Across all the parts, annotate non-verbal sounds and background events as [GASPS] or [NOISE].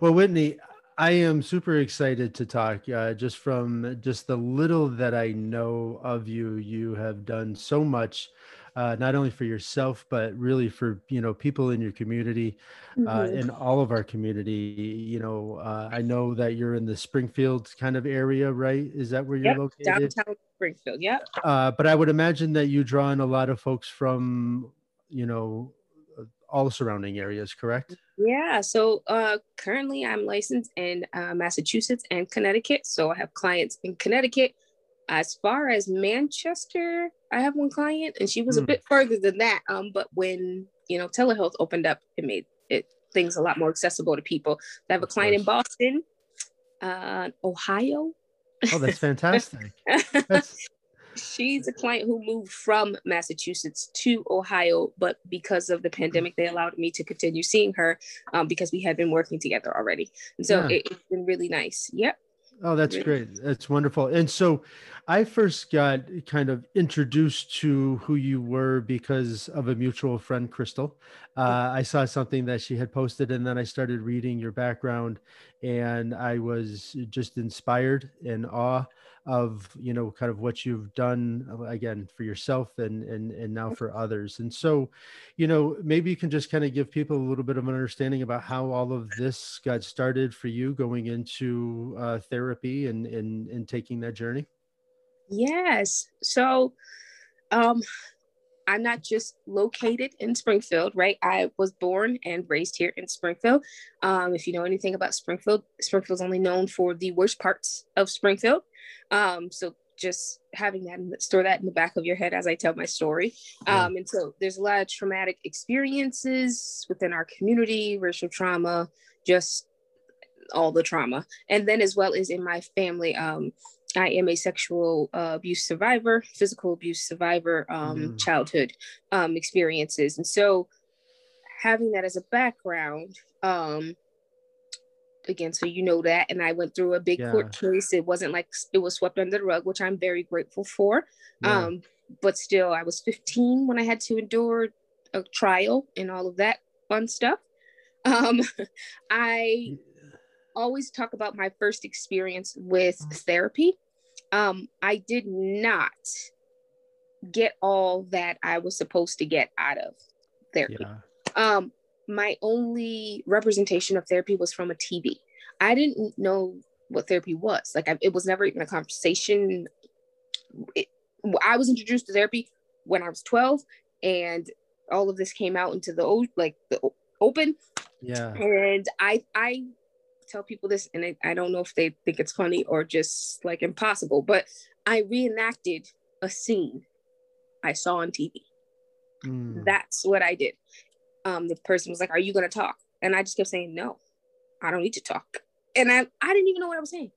well, Whitney, I am super excited to talk. Uh, just from just the little that I know of you, you have done so much, uh, not only for yourself but really for you know people in your community, uh, mm-hmm. in all of our community. You know, uh, I know that you're in the Springfield kind of area, right? Is that where you're yep, located? Downtown Springfield. Yeah. Uh, but I would imagine that you draw in a lot of folks from you know all the surrounding areas, correct? Yeah. So uh, currently, I'm licensed in uh, Massachusetts and Connecticut. So I have clients in Connecticut. As far as Manchester, I have one client, and she was mm. a hmm. bit further than that. Um, but when you know telehealth opened up, it made it things a lot more accessible to people. I have a client in Boston, uh, Ohio. Oh, that's [LAUGHS] fantastic. [LAUGHS] that's she's a client who moved from Massachusetts to Ohio, but because of the pandemic, they allowed me to continue seeing her um, because we had been working together already. And so yeah. it, has been really nice. Yep. Oh, that's really. great. That's wonderful. And so I first got kind of introduced to who you were because of a mutual friend, Crystal. Uh, I saw something that she had posted, and then I started reading your background, and I was just inspired and awe of you know kind of what you've done uh, again for yourself and and and now for others. And so you know maybe you can just kind of give people a little bit of an understanding about how all of this got started for you going into uh, therapy and and and taking that journey. Yes. So um I'm not just located in Springfield, right? I was born and raised here in Springfield. Um, if you know anything about Springfield, Springfield's only known for the worst parts of Springfield. Um, so just having that the, store that in the back of your head as I tell my story. Um, and so there's a lot of traumatic experiences within our community, racial trauma, just all the trauma. And then as well as in my family, um, I am a sexual uh, abuse survivor, physical abuse survivor, um, mm. childhood um, experiences. And so having that as a background, um, again, so you know that. And I went through a big yeah. court case. It wasn't like it was swept under the rug, which I'm very grateful for. Yeah. Um, but still, I was 15 when I had to endure a trial and all of that fun stuff. Um, [LAUGHS] I always talk about my first experience with therapy. Um, I did not get all that I was supposed to get out of therapy. Yeah. Um, my only representation of therapy was from a TV. I didn't know what therapy was. Like I, it was never even a conversation. It, I was introduced to therapy when I was 12 and all of this came out into the like the open. Yeah. And I I tell people this and I, I don't know if they think it's funny or just like impossible, but I reenacted a scene I saw on TV. Mm. That's what I did um, the person was like, "Are you going to talk?" And I just kept saying, "No, I don't need to talk." And I, I didn't even know what I was saying.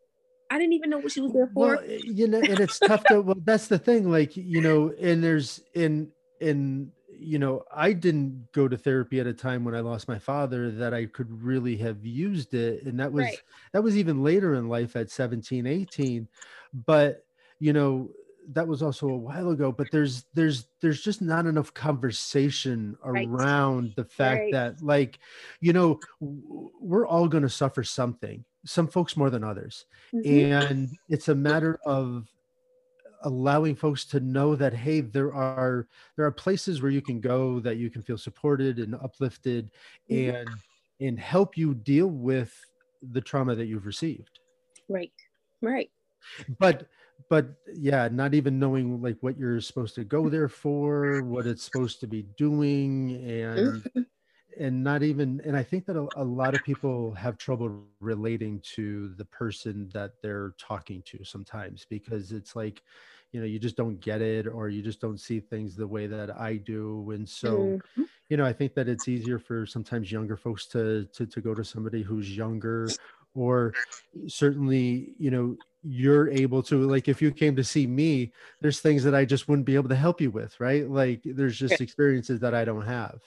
I didn't even know what she was there for. Well, you know, and it's tough to. Well, that's the thing. Like you know, and there's in in you know, I didn't go to therapy at a time when I lost my father that I could really have used it, and that was right. that was even later in life at 17, 18. But you know, that was also a while ago but there's there's there's just not enough conversation around right. the fact right. that like you know we're all going to suffer something some folks more than others mm-hmm. and it's a matter of allowing folks to know that hey there are there are places where you can go that you can feel supported and uplifted mm-hmm. and and help you deal with the trauma that you've received right right but but yeah not even knowing like what you're supposed to go there for what it's supposed to be doing and mm-hmm. and not even and i think that a, a, lot of people have trouble relating to the person that they're talking to sometimes because it's like you know you just don't get it or you just don't see things the way that i do. And so mm-hmm. you know i think that it's easier for sometimes younger folks to to, to go to somebody who's younger or certainly you know you're able to like if you came to see me there's things that i just wouldn't be able to help you with right? Like there's just experiences that i don't have.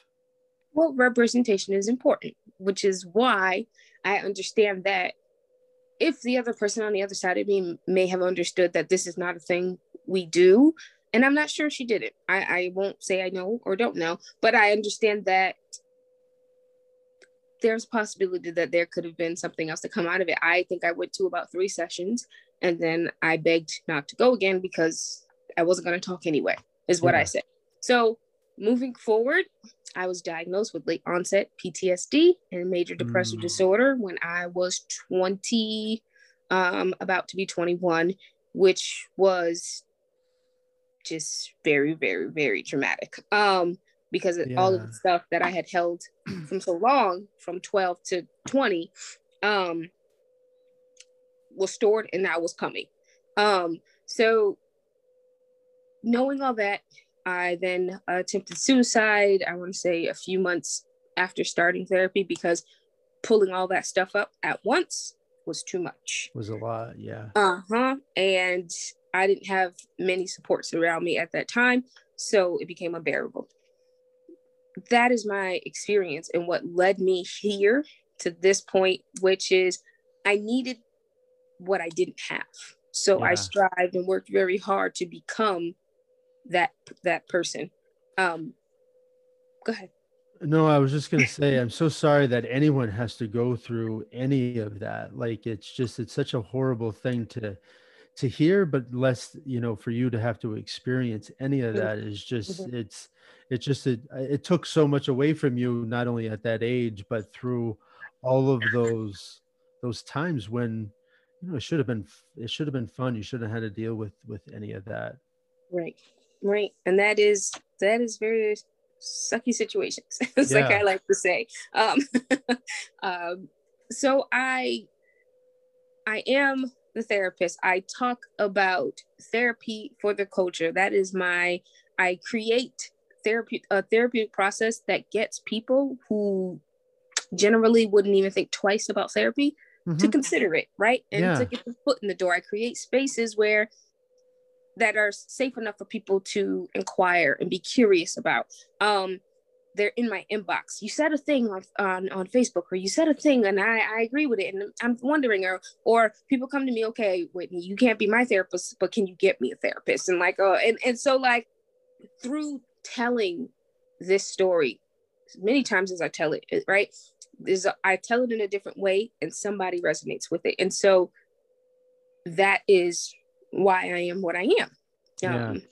Well representation is important which is why i understand that if the other person on the other side of me may have understood that this is not a thing we do and i'm not sure she did it i, I won't say i know or don't know but i understand that there's a possibility that there could have been something else to come out of it. I think I went to about three sessions and then I begged not to go again because I wasn't going to talk anyway, is what yeah. I said. So moving forward, I was diagnosed with late onset PTSD and major depressive mm. disorder when I was 20, um, about to be 21, which was just very, very, very traumatic. Um, because yeah. all of the stuff that I had held from so long, from 12 to 20, um, was stored and now was coming. Um, so knowing all that, I then attempted suicide. I want to say a few months after starting therapy because pulling all that stuff up at once was too much. Was a lot, yeah. Uh huh. And I didn't have many supports around me at that time, so it became unbearable. That is my experience and what led me here to this point, which is I needed what I didn't have. So yeah. I strived and worked very hard to become that that person. Um, go ahead. No, I was just gonna say I'm so sorry that anyone has to go through any of that. Like it's just it's such a horrible thing to to hear, but less you know for you to have to experience any of that is just mm-hmm. it's it's just it it took so much away from you not only at that age but through all of those those times when you know it should have been it should have been fun you shouldn't have had to deal with with any of that right right and that is that is very sucky situations [LAUGHS] it's yeah. like i like to say um, [LAUGHS] um so i i am the therapist i talk about therapy for the culture that is my i create therapy a therapeutic process that gets people who generally wouldn't even think twice about therapy mm-hmm. to consider it right and yeah. to get the foot in the door i create spaces where that are safe enough for people to inquire and be curious about. Um, they're in my inbox. You said a thing on, on, on Facebook, or you said a thing, and I, I agree with it. And I'm wondering, or or people come to me, okay, Whitney, you can't be my therapist, but can you get me a therapist? And like, oh, and and so like through telling this story, many times as I tell it, right, is I tell it in a different way, and somebody resonates with it, and so that is why I am what I am. yeah. Um,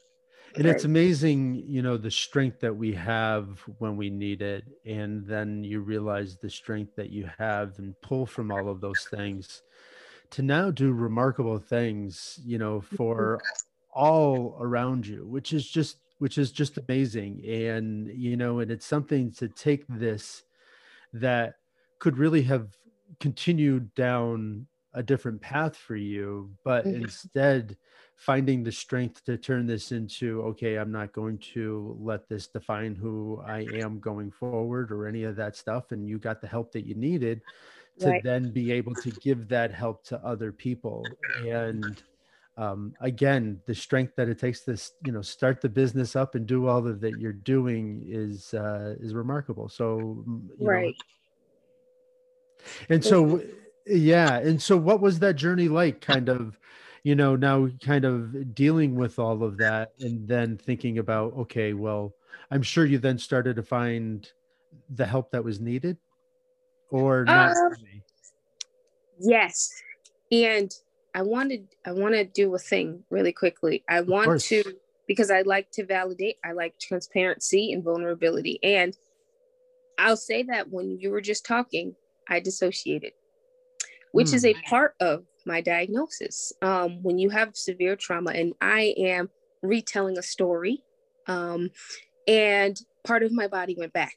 And it's amazing, you know, the strength that we have when we need it. And then you realize the strength that you have and pull from all of those things to now do remarkable things, you know, for all around you, which is just which is just amazing. And, you know, and it's something to take this that could really have continued down a different path for you but mm-hmm. instead finding the strength to turn this into okay i'm not going to let this define who i am going forward or any of that stuff and you got the help that you needed to right. then be able to give that help to other people. And um, again the strength that it takes to you know start the business up and do all of that you're doing is uh, is remarkable. So right know, and so yeah and so what was that journey like kind of you know now kind of dealing with all of that and then thinking about okay well i'm sure you then started to find the help that was needed or not uh, yes and i wanted i want to do a thing really quickly i want to because i like to validate i like transparency and vulnerability and i'll say that when you were just talking i dissociated which mm. is a hmm. part of my diagnosis. Um, when you have severe trauma, and I am retelling a story, um, and part of my body went back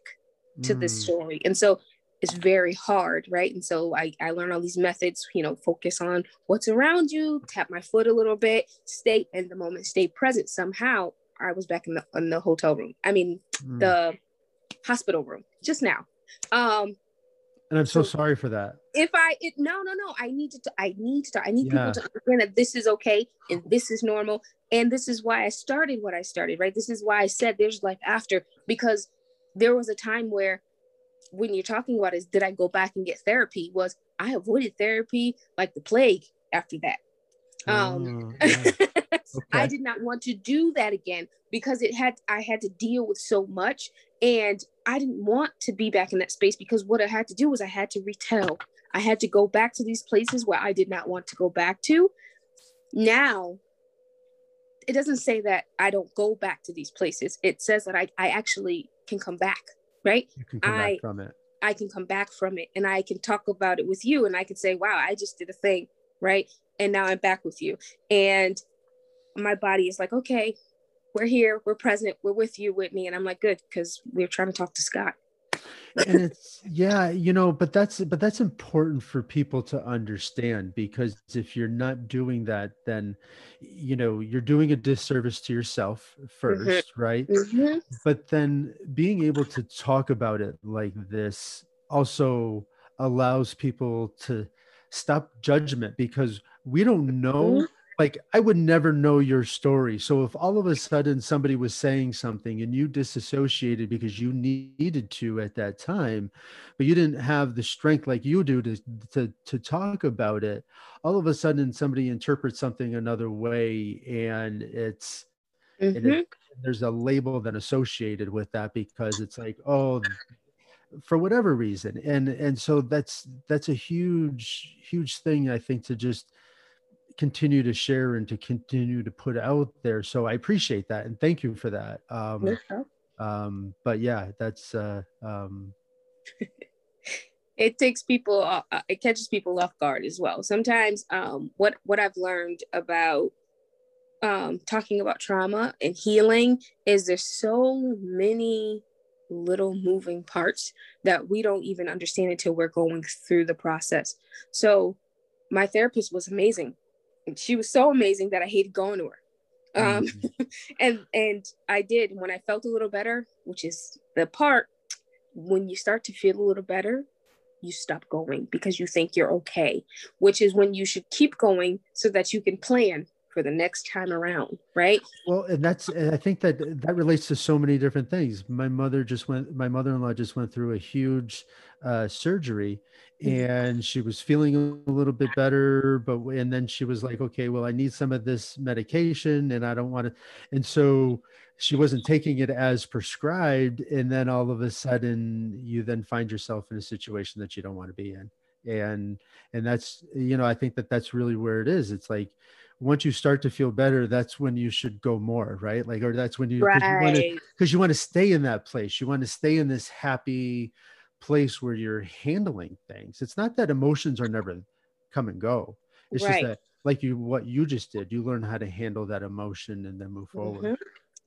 to mm. this story. And so it's very hard, right? And so I, I learn all these methods, you know, focus on what's around you, tap my foot a little bit, stay in the moment, stay present. Somehow I was back in the, in the hotel room. I mean, mm. the hospital room just now. Um, and I'm so, so, sorry for that. If I it, no no no, I need to I need to I need yeah. people to understand that this is okay and this is normal and this is why I started what I started, right? This is why I said there's life after because there was a time where when you're talking about is did I go back and get therapy was I avoided therapy like the plague after that. Um oh, yeah. [LAUGHS] okay. I did not want to do that again because it had I had to deal with so much and I didn't want to be back in that space because what I had to do was I had to retell. I had to go back to these places where I did not want to go back to. Now, it doesn't say that I don't go back to these places. It says that I, I actually can come back, right? You can come I, back from it. I can come back from it and I can talk about it with you and I can say, wow, I just did a thing, right? And now I'm back with you. And my body is like, okay, we're here, we're present, we're with you, Whitney. And I'm like, good, because we're trying to talk to Scott. and it's yeah you know but that's but that's important for people to understand because if you're not doing that then you know you're doing a disservice to yourself 1st mm-hmm. right mm-hmm. but then being able to talk about it like this also allows people to stop judgment because we don't know mm-hmm like I would never know your story. So if all of a sudden somebody was saying something and you disassociated because you needed to at that time, but you didn't have the strength like you do to to to talk about it, all of a sudden somebody interprets something another way and it's mm-hmm. and it, there's a label then associated with that because it's like, oh, for whatever reason. And and so that's that's a huge, huge thing I think to just continue to share and to continue to put out there. So I appreciate that and thank you for that. Um, um, but yeah, that's uh, um, it takes people uh, uh, it catches people off guard as well. Sometimes um, what what I've learned about um, talking about trauma and healing is there's so many little moving parts that we don't even understand until we're going through the process. So my therapist was amazing she was so amazing that I hated going to her. Um, mm-hmm. [LAUGHS] and and I did when I felt a little better, which is the part when you start to feel a little better, you stop going because you think you're okay, which is when you should keep going so that you can plan for the next time around, right? Well, and that's I think that that relates to so many different things. My mother just went my mother-in-law just went through a huge uh, surgery Mm-hmm. and she was feeling a little bit better but and then she was like okay well i need some of this medication and i don't want to and so she wasn't taking it as prescribed and then all of a sudden you then find yourself in a situation that you don't want to be in and and that's you know i think that that's really where it is it's like once you start to feel better that's when you should go more right like or that's when you because right. you, you want to stay in that place you want to stay in this happy place where you're handling things. It's not that emotions are never come and go. It's right. just that like you what you just did, you learn how to handle that emotion and then move forward. Mm-hmm.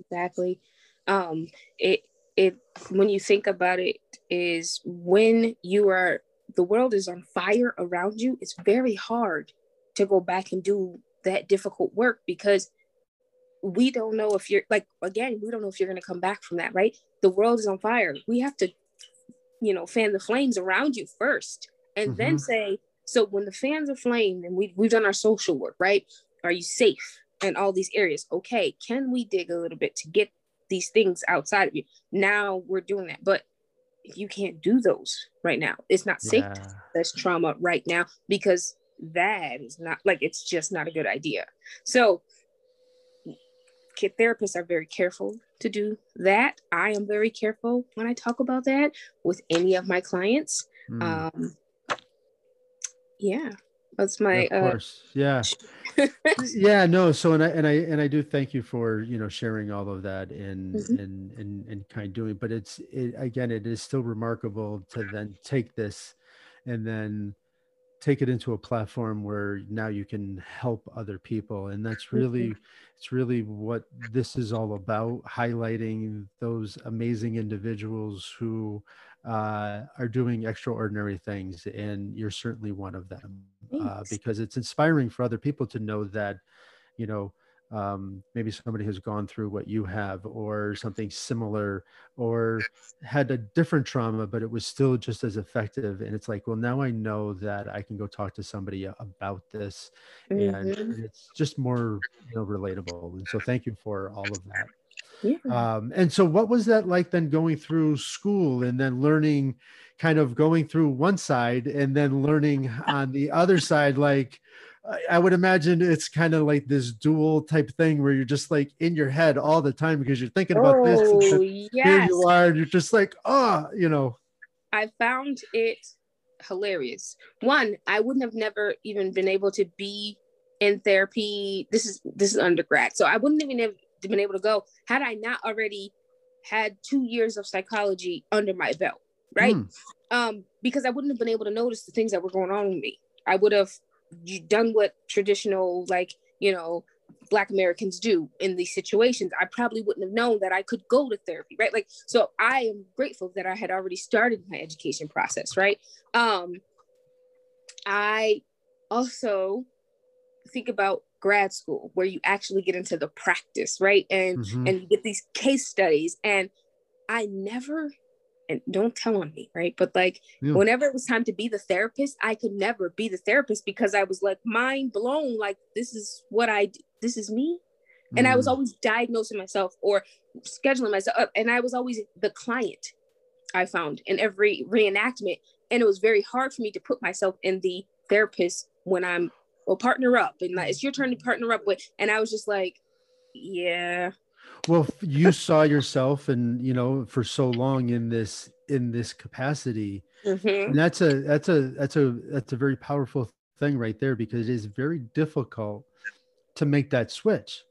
Exactly. Um it it when you think about it is when you are the world is on fire around you, it's very hard to go back and do that difficult work because we don't know if you're like again we don't know if you're going to come back from that right the world is on fire we have to you know, fan the flames around you first and mm-hmm. then say, so when the fans are flamed and we, we've done our social work, right? Are you safe in all these areas? Okay, can we dig a little bit to get these things outside of you? Now we're doing that. But you can't do those right now. It's not safe yeah. that's trauma right now because that is not like it's just not a good idea. So therapists are very careful to do that. I am very careful when I talk about that with any of my clients. Mm. Um, yeah, that's my. Of uh, course, yeah, [LAUGHS] yeah. No, so and I and I and I do thank you for you know sharing all of that and mm-hmm. and and and kind of doing. But it's it, again, it is still remarkable to then take this and then take it into a platform where now you can help other people and that's really it's really what this is all about highlighting those amazing individuals who uh, are doing extraordinary things and you're certainly one of them uh, because it's inspiring for other people to know that you know um, maybe somebody has gone through what you have or something similar or had a different trauma but it was still just as effective and it's like well now i know that i can go talk to somebody about this mm-hmm. and it's just more you know relatable and so thank you for all of that yeah. um, and so what was that like then going through school and then learning kind of going through one side and then learning [LAUGHS] on the other side like I, would imagine it's kind of like this dual type thing where you're just like in your head all the time because you're thinking about this. And Oh, yes. [LAUGHS] Here you are, and you're just like, oh, you know. I found it hilarious. One, I wouldn't have never even been able to be in therapy. This is this is undergrad, so I wouldn't even have been able to go had I not already had two years of psychology under my belt, right? Hmm. Um, because I wouldn't have been able to notice the things that were going on with me. I would have done what traditional, like you know, Black Americans do in these situations. I probably wouldn't have known that I could go to therapy, right? Like, so I am grateful that I had already started my education process, right? Um, I also think about grad school where you actually get into the practice, right? And Mhm. and you get these case studies. And I never, and don't tell on me, right? But like Yeah. whenever it was time to be the therapist, I could never be the therapist because I was like mind blown. Like this is what I d- this is me. And I was Mm. always diagnosing myself or scheduling myself up. And I was always the client I found in every reenactment. And it was very hard for me to put myself in the therapist when I'm well, partner up and like it's your turn to partner up with. And I was just like, yeah. Well you saw yourself and you know for so long in this in this capacity. Mhm. and that's a that's a that's a that's a very powerful thing right there because it is very difficult to make that switch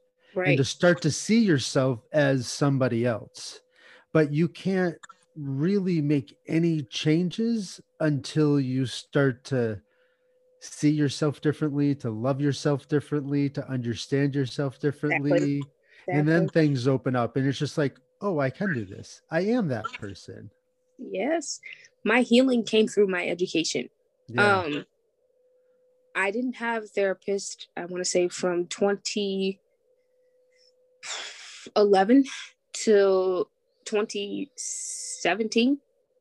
and to start to see yourself as somebody else. But you can't really make any changes until you start to see yourself differently to love yourself differently to understand yourself differently and then things open up and it's just like oh i can do this i am that person yes. My healing came through my education. yeah Um, I didn't have a therapist. I want to say from 2011 to 2017.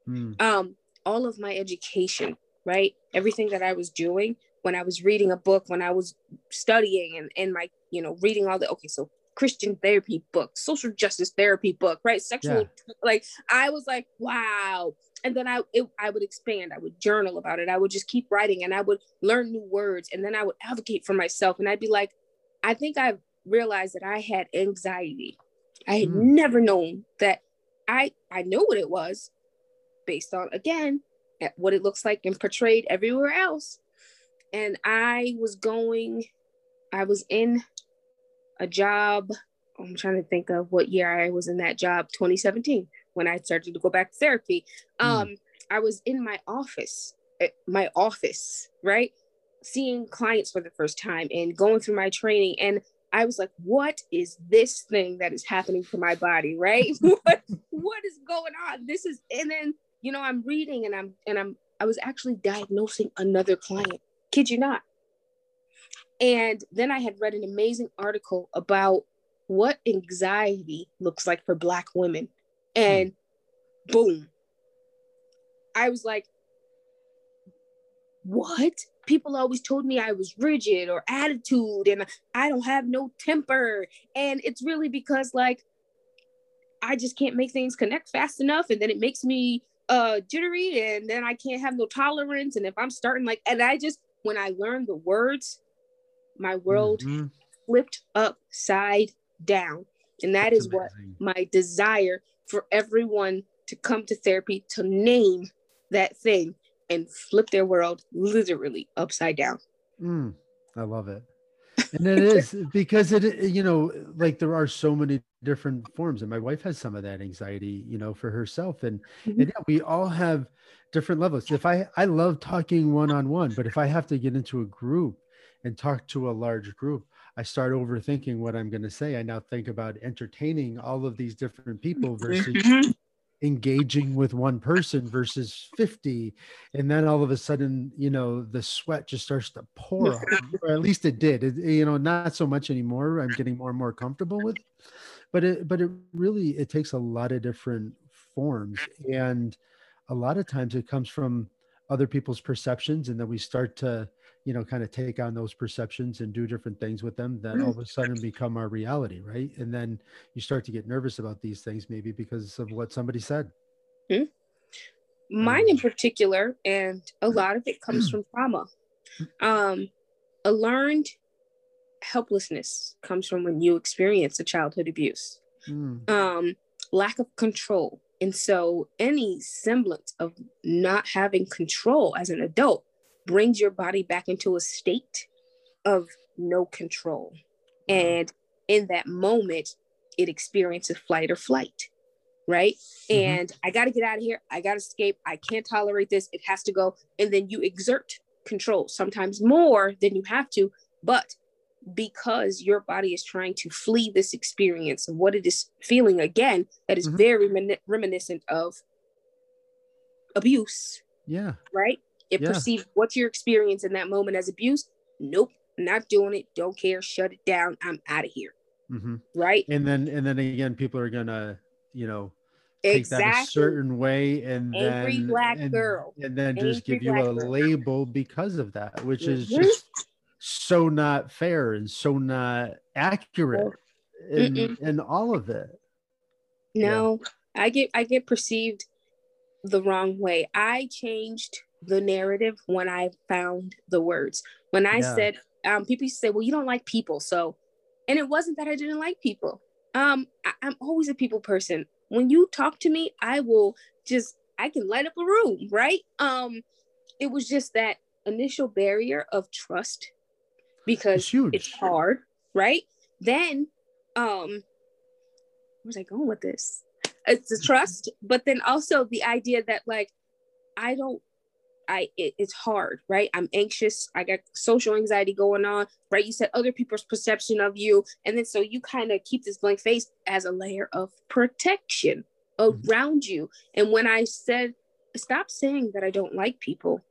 Mm, Um, all of my education, right? Everything that I was doing when I was reading a book, when I was studying, and and my you know reading all the okay, so Christian therapy book, social justice therapy book, right? Sexual, like I was like, wow. And then I it, I would expand. I would journal about it. I would just keep writing, and I would learn new words, and then I would advocate for myself. And I'd be like, I think I've realized that I had anxiety. I had Mm. never known that. I I know what it was, based on again at what it looks like and portrayed everywhere else. And I was going, I was in a job. I'm trying to think of what year I was in that job, 2017, when I started to go back to therapy. Hmm. Um, I was in my office, eh, my office, right? Seeing clients for the first time and going through my training. And I was like, what is this thing that is happening to my body, right? [LAUGHS] what, what is going on? This is, and then, you know, I'm reading and I'm, and I'm, I was actually diagnosing another client. Kid you not. And then I had read an amazing article about what anxiety looks like for Black women. And boom, I was like, what? People always told me I was rigid or attitude and I don't have no temper. And it's really because, like, I just can't make things connect fast enough. And then it makes me uh jittery and then I can't have no tolerance. And if I'm starting like, and I just, when I learned the words, my world mhm. flipped upside down. And that That's is what my desire for everyone to come to therapy to name that thing and flip their world literally upside down. Mm, I love it. [LAUGHS] And it is because it, you know, like there are so many different forms. And my wife has some of that anxiety, you know, for herself. And, Mhm. and yeah, we all have different levels. If I, I love talking one on one, but if I have to get into a group and talk to a large group, I start overthinking what I'm going to say. I now think about entertaining all of these different people versus Mhm. engaging with one person versus 50 and then all of a sudden you know the sweat just starts to pour off or at least it did it, you know not so much anymore i'm getting more and more comfortable with but it but it really it takes a lot of different forms and a lot of times it comes from other people's perceptions and then we start to you know kind of take on those perceptions and do different things with them that all of a sudden become our reality right and then you start to get nervous about these things maybe because of what somebody said Mine in Um, particular, and a lot of it comes [CLEARS THROAT] from trauma. Um, a learned helplessness comes from when you experience a childhood abuse. Mm. Um, lack of control. And so any semblance of not having control as an adult brings your body back into a state of no control. And in that moment, it experiences flight or flight, right? Mm-hmm. And I got to get out of here. I got to escape. I can't tolerate this. It has to go. And then you exert control, sometimes more than you have to, but because your body is trying to flee this experience of what it is feeling again, that is mm-hmm. very reminiscent of abuse. Yeah. Right? It yeah. perceives what you're experiencing in that moment as abuse. Nope, not doing it. Don't care. Shut it down. I'm out of here. Mm-hmm. Right. And then, and then again, people are gonna, you know, take exactly. that a certain way, and Angry then black and, girl, and then Angry just give you a girl. label because of that, which mm-hmm. is just so not fair and so not accurate in, in all of it. No, yeah. I get I get perceived the wrong way. I changed the narrative when I found the words. When I yeah. said, um, people used to say, "Well, you don't like people," so, and it wasn't that I didn't like people. Um, I, I'm always a people person. When you talk to me, I will just I can light up a room, right? Um, it was just that initial barrier of trust because it's, it's hard, right? Then, um, where was I going with this? It's the [LAUGHS] trust, but then also the idea that like I don't I it, it's hard, right? I'm anxious. I got social anxiety going on, right? You said other people's perception of you, and then so you kind of keep this blank face as a layer of protection mm-hmm. around you. And when I said, stop saying that I don't like people,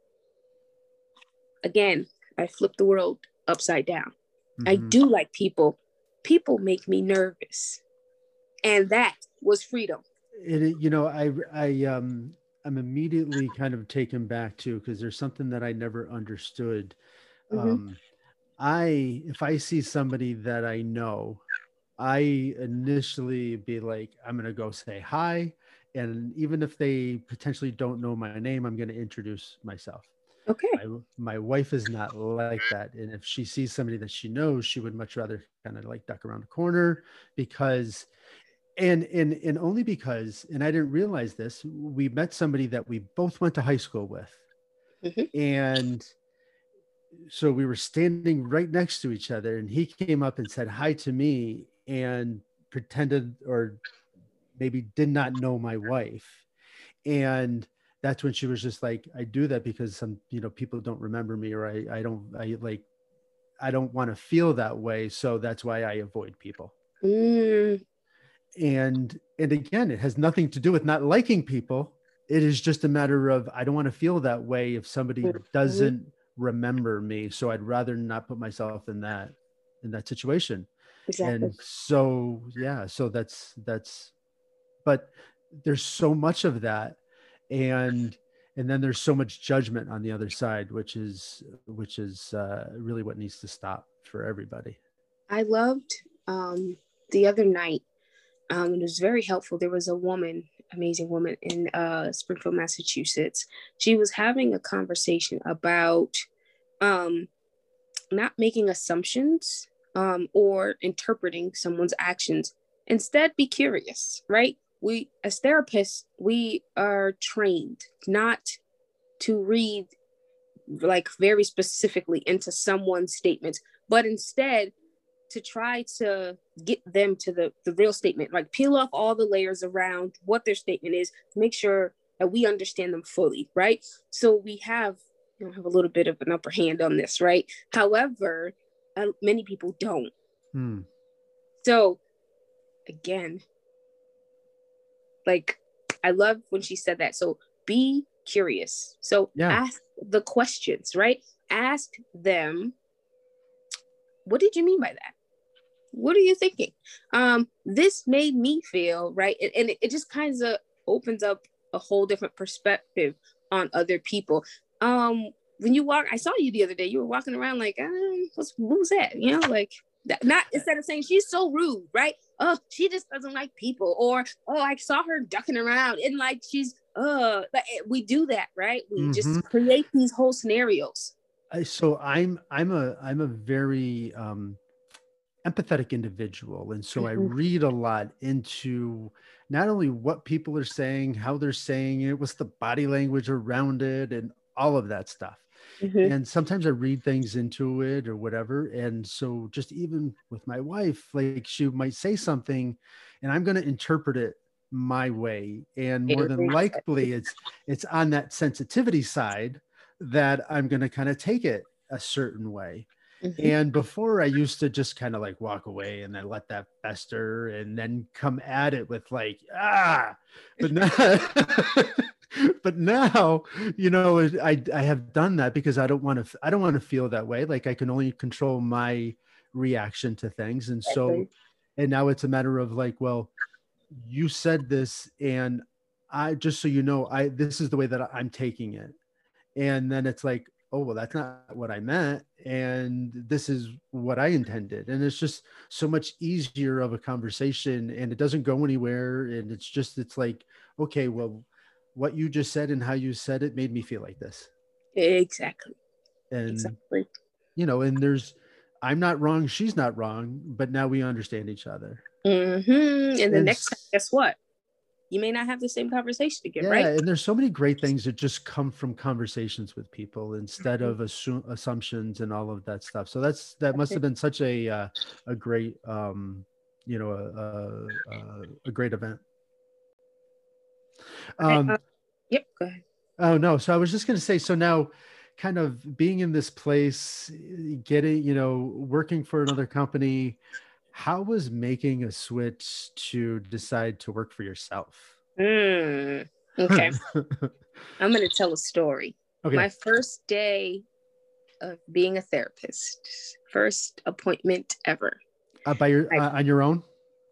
again, I flipped the world upside down. Mm-hmm. I do like people. People make me nervous. And that was freedom. It, you know, I, I, um, I'm immediately kind of taken back to because there's something that I never understood. Mm-hmm. Um, I, if I see somebody that I know, I initially be like, I'm to go say hi. And even if they potentially don't know my name, I'm to introduce myself. Okay. My, my wife is not like that. And if she sees somebody that she knows, she would much rather kind of like duck around the corner because and and and only because and i didn't realize this we met somebody that we both went to high school with mm-hmm. and so we were standing right next to each other and he came up and said hi to me and pretended or maybe did not know my wife and that's when she was just like i do that because some you know people don't remember me or i i don't i like i don't want to feel that way so that's why i avoid people mm. And and again it has nothing to do with not liking people. It is just a matter of i don't want to feel that way if somebody doesn't remember me. So i'd rather not put myself in that in that situation. Exactly. and so yeah so that's that's but there's so much of that. And and then there's so much judgment on the other side which is which is uh, really what needs to stop for everybody. I loved um, the other night um, it was very helpful. There was a woman amazing woman in uh, springfield massachusetts. She was having a conversation about um, not making assumptions um, or interpreting someone's actions. Instead be curious right? We as therapists we are trained not to read like very specifically into someone's statements but instead to try to get them to the the real statement like peel off all the layers around what their statement is make sure that we understand them fully right so we have you know have a little bit of an upper hand on this right however uh, many people don't hmm. so again like I love when she said that. So be curious. So yeah. ask the questions, right? Ask them, what did you mean by that? What are you thinking? Um, this made me feel right, and, and it, it just kind of opens up a whole different perspective on other people. Um, when you walk, I saw you the other day. You were walking around like, um, what's who's that? You know, like that, not instead of saying she's so rude, right? Oh, she just doesn't like people, or oh, I saw her ducking around and like she's uh like, we do that, right? We mm-hmm. just create these whole scenarios. I, so I'm I'm a I'm a very um, empathetic individual, and so mm-hmm. I read a lot into not only what people are saying, how they're saying it, what's the body language around it, and all of that stuff. Mm-hmm. And sometimes I read things into it or whatever. And so just even with my wife, like she might say something and I'm going to interpret it my way. And more than likely it's it's on that sensitivity side that I'm going to kind of take it a certain way. Mm-hmm. And before I used to just kind of like walk away and then let that fester and then come at it with like, ah, but now, [LAUGHS] but now, you know, I, I have done that because I don't want to, I don't want to feel that way. Like I can only control my reaction to things. And so, and now it's a matter of like, well, you said this and I, just so you know, I, this is the way that I'm taking it and then it's like oh well that's not what i meant and this is what i intended. And it's just so much easier of a conversation and it doesn't go anywhere and it's just it's like okay well what you just said and how you said it made me feel like this. Exactly. And exactly. you know and there's i'm not wrong she's not wrong but now we understand each other. Mm-hmm. and the and next time, guess what you may not have the same conversation again, yeah, right? And there's so many great things that just come from conversations with people instead of assu- assumptions and all of that stuff. So that's that must have been such a uh, a great um, you know a, a, a great event. Um, uh, yep, go ahead. Oh no, so I was just going to say so now kind of being in this place getting you know working for another company how was making a switch to decide to work for yourself? Mm, okay. [LAUGHS] I'm going to tell a story. Okay. My first day of being a therapist, first appointment ever. Uh, by your I, uh, on your own?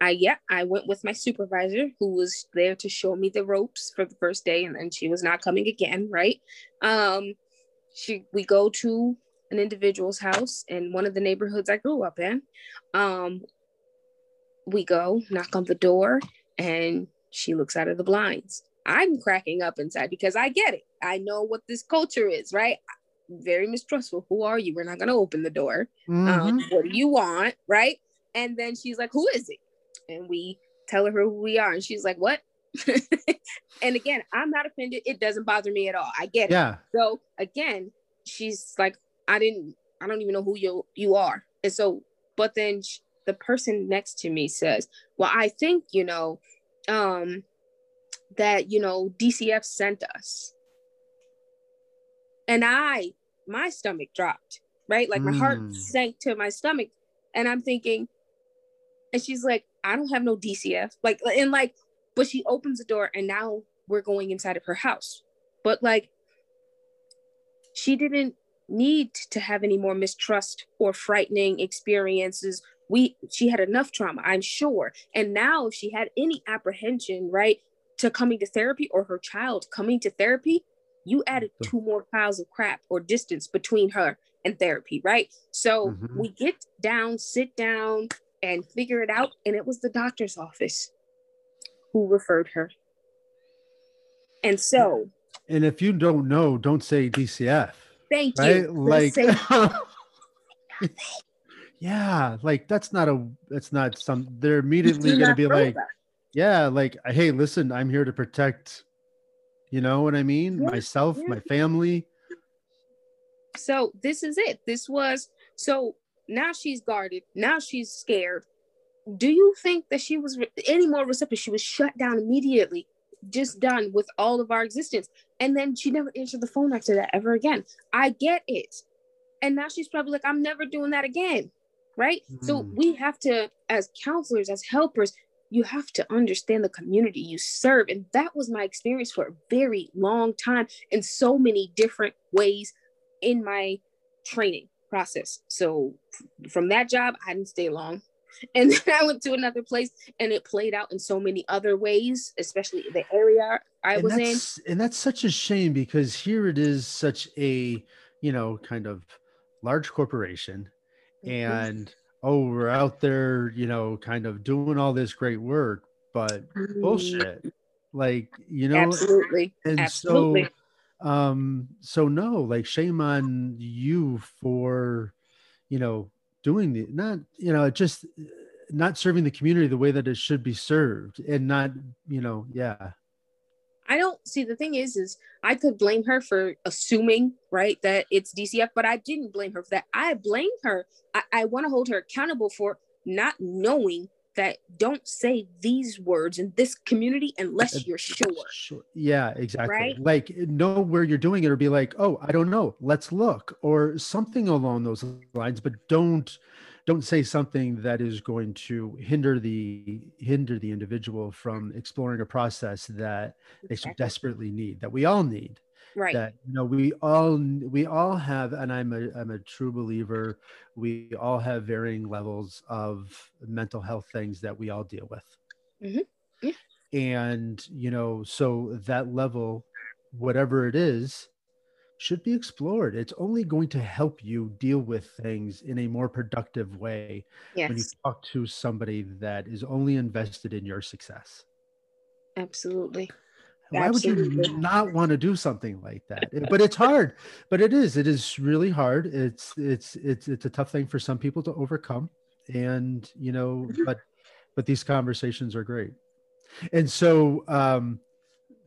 I yeah, I went with my supervisor who was there to show me the ropes for the first day, and then she was not coming again. Right? Um, she we go to an individual's house in one of the neighborhoods I grew up in. Um, we go, knock on the door, and she looks out of the blinds. I'm cracking up inside because I get it. I know what this culture is, right? Very mistrustful. Who are you? We're not going to open the door. Um, mm-hmm. Um, what do you want? Right. And then she's like, Who is it? And we tell her who we are. And she's like, What? [LAUGHS] and again, I'm not offended. It doesn't bother me at all. I get yeah. it. So again, she's like, I didn't, I don't even know who you you are. And so, but then she, the person next to me says, Well, I think, you know, um, that, you know, DCF sent us. And I, my stomach dropped, right? Like my mm. heart sank to my stomach. And I'm thinking, and she's like, I don't have no DCF. Like, and like, but she opens the door and now we're going inside of her house. But like, she didn't need to have any more mistrust or frightening experiences we she had enough trauma i'm sure. And now if she had any apprehension right to coming to therapy or her child coming to therapy you added two more piles of crap or distance between her and therapy right? So mm-hmm. we get down sit down and figure it out. And it was the doctor's office who referred her. And so and if you don't know don't say dcf thank right? [LAUGHS] [LAUGHS] you like yeah like that's not a that's not some they're immediately going to be like that. yeah like hey listen i'm here to protect you know what i mean? Yeah, myself yeah. my family. So this is it. This was so now she's guarded. Now she's scared. Do you think that she was re- any more receptive? She was shut down immediately just done with all of our existence. And then she never answered the phone after that ever again. I get it. And now she's probably like i'm never doing that again right? Mm. So we have to, as counselors, as helpers, you have to understand the community you serve. And that was my experience for a very long time in so many different ways in my training process. So from that job, I didn't stay long. [LAUGHS] And then I went to another place and it played out in so many other ways, especially the area I and was in. And that's such a shame because here it is such a, you know, kind of large corporation. And oh we're out there you know kind of doing all this great work but mm-hmm. bullshit like you know absolutely and absolutely. so um so no like shame on you for you know doing the not you know just not serving the community the way that it should be served and not you know yeah I don't see the thing is is I could blame her for assuming right that it's DCF, but I didn't blame her for that. I blame her. I, I want to hold her accountable for not knowing that don't say these words in this community unless uh, you're sure. sure. Yeah, exactly. Right? Like know where you're doing it or be like, oh, I don't know. Let's look or something along those lines, but don't don't say something that is going to hinder the hinder the individual from exploring a process that exactly. they so desperately need that we all need right that you know we all we all have and i'm a i'm a true believer we all have varying levels of mental health things that we all deal with mm-hmm. yeah. and you know so that level whatever it is should be explored. It's only going to help you deal with things in a more productive way yes. when you talk to somebody that is only invested in your success. Absolutely. Why Absolutely. would you not want to do something like that? But it's hard. But it is. It is really hard. It's it's it's it's a tough thing for some people to overcome. And you know, mm-hmm. but but these conversations are great. And so um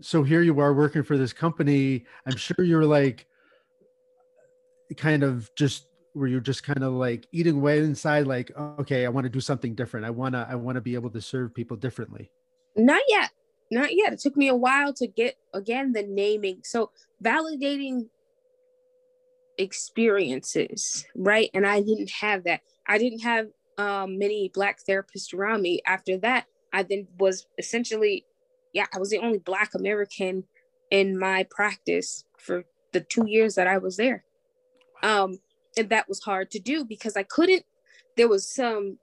so here you are working for this company. I'm sure you're like kind of just were you're just kind of like eating away inside like okay i want to do something different. I want to i want to be able to serve people differently. Not yet. Not yet. It took me a while to get again the naming. So validating experiences right? And i didn't have that. I didn't have um, many black therapists around me. After that i then was essentially yeah, I was the only Black American in my practice for the two years that I was there. Um, and that was hard to do because I couldn't, there was some,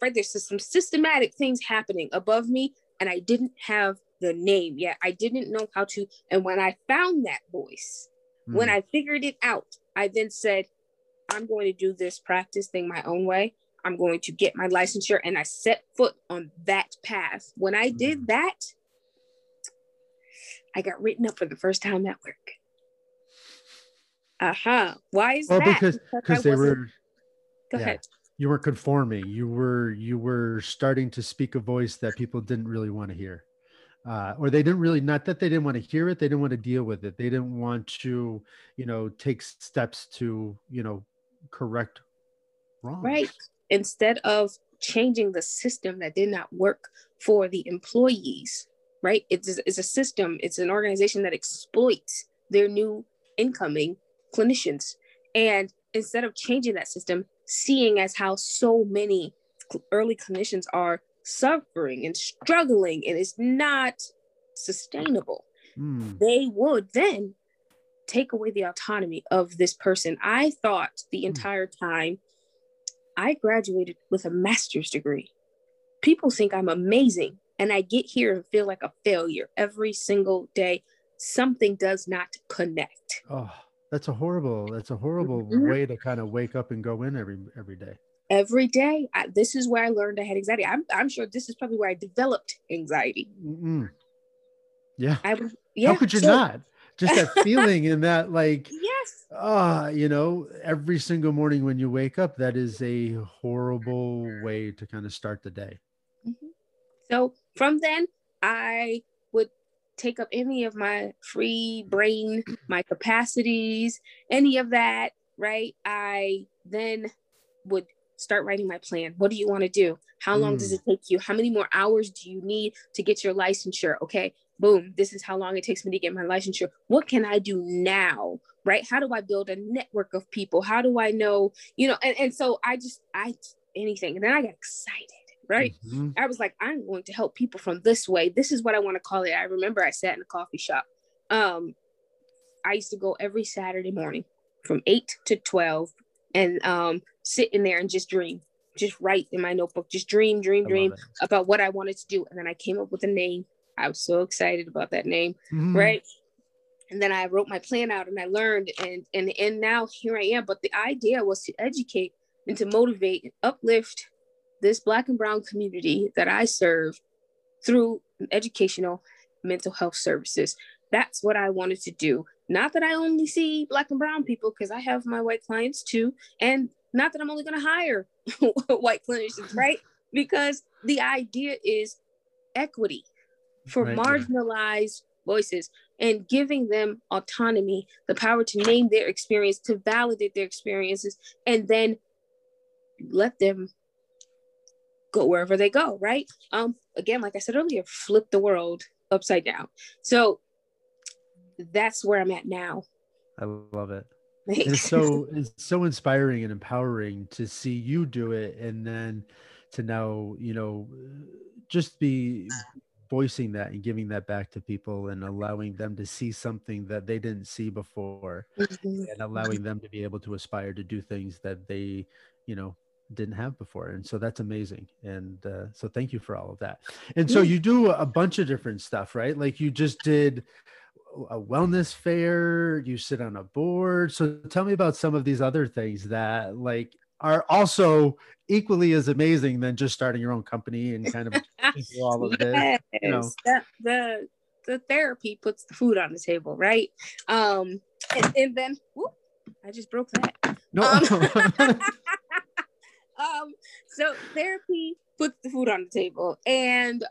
right, there's some systematic things happening above me, and I didn't have the name yet. I didn't know how to. And when I found that voice, mm. when I figured it out, I then said, I'm going to do this practice thing my own way. I'm going to get my licensure. And I set foot on that path. When I did hmm. that, I got written up for the first time at work. Uh huh. Why is well, that? Because because they were. Go yeah, ahead. You were conforming. You were you were starting to speak a voice that people didn't really want to hear, uh, or they didn't really not that they didn't want to hear it. They didn't want to deal with it. They didn't want to, you know, take steps to you know correct wrong. Right. Instead of changing the system that did not work for the employees right? It's, it's a system, it's an organization that exploits their new incoming clinicians. And instead of changing that system, seeing as how so many early clinicians are suffering and struggling and it's not sustainable, mm. they would then take away the autonomy of this person. I thought the mm. entire time I graduated with a master's degree. People think I'm amazing and I get here and feel like a failure every single day. Something does not connect. Oh, that's a horrible. That's a horrible mm-hmm. way to kind of wake up and go in every every day. Every day, I, this is where I learned I had anxiety. I'm I'm sure this is probably where I developed anxiety. Mm-mm. Yeah. I, yeah. How could you so, not? Just that [LAUGHS] feeling and that like yes. Ah, uh, you know, every single morning when you wake up, that is a horrible way to kind of start the day. So from then, I would take up any of my free brain, my capacities, any of that, right? I then would start writing my plan. What do you want to do? How long mm. does it take you? How many more hours do you need to get your licensure? Okay, boom, this is how long it takes me to get my licensure. What can I do now? Right? How do I build a network of people? How do I know, you know? And, and so I just, I, anything. And then I got excited right? Mm-hmm. I was like, I'm going to help people from this way. This is what I want to call it. I remember I sat in a coffee shop. Um, I used to go every Saturday morning from eight to 12 and um, sit in there and just dream, just write in my notebook, just dream, dream, dream about what I wanted to do. And then I came up with a name. I was so excited about that name, mm-hmm. right? And then I wrote my plan out and I learned and and and now here I am. But the idea was to educate and to motivate and uplift this Black and Brown community that I serve through educational mental health services. That's what I wanted to do. not that I only see black and brown people, because I have my white clients too. And not that I'm only going to hire [LAUGHS] white clinicians, [LAUGHS] right? Because the idea is equity for right, marginalized yeah. voices and giving them autonomy, the power to name their experience, to validate their experiences, and then let them go wherever they go, right? Um, again, like I said earlier, flip the world upside down. So that's where I'm at now. I love it. It's so it's so inspiring and empowering to see you do it and then to now, you know, just be voicing that and giving that back to people and allowing them to see something that they didn't see before mm-hmm. and allowing them to be able to aspire to do things that they, you know, didn't have before and so that's amazing and uh, so thank you for all of that. And so you do a bunch of different stuff right? Like you just did a wellness fair you sit on a board so tell me about some of these other things that like are also equally as amazing than just starting your own company and kind of [LAUGHS] all of yes. this you know? the, the the therapy puts the food on the table right? Um and, and then whoop, i just broke that. No. Um, [LAUGHS] [LAUGHS] um, so therapy puts the food on the table and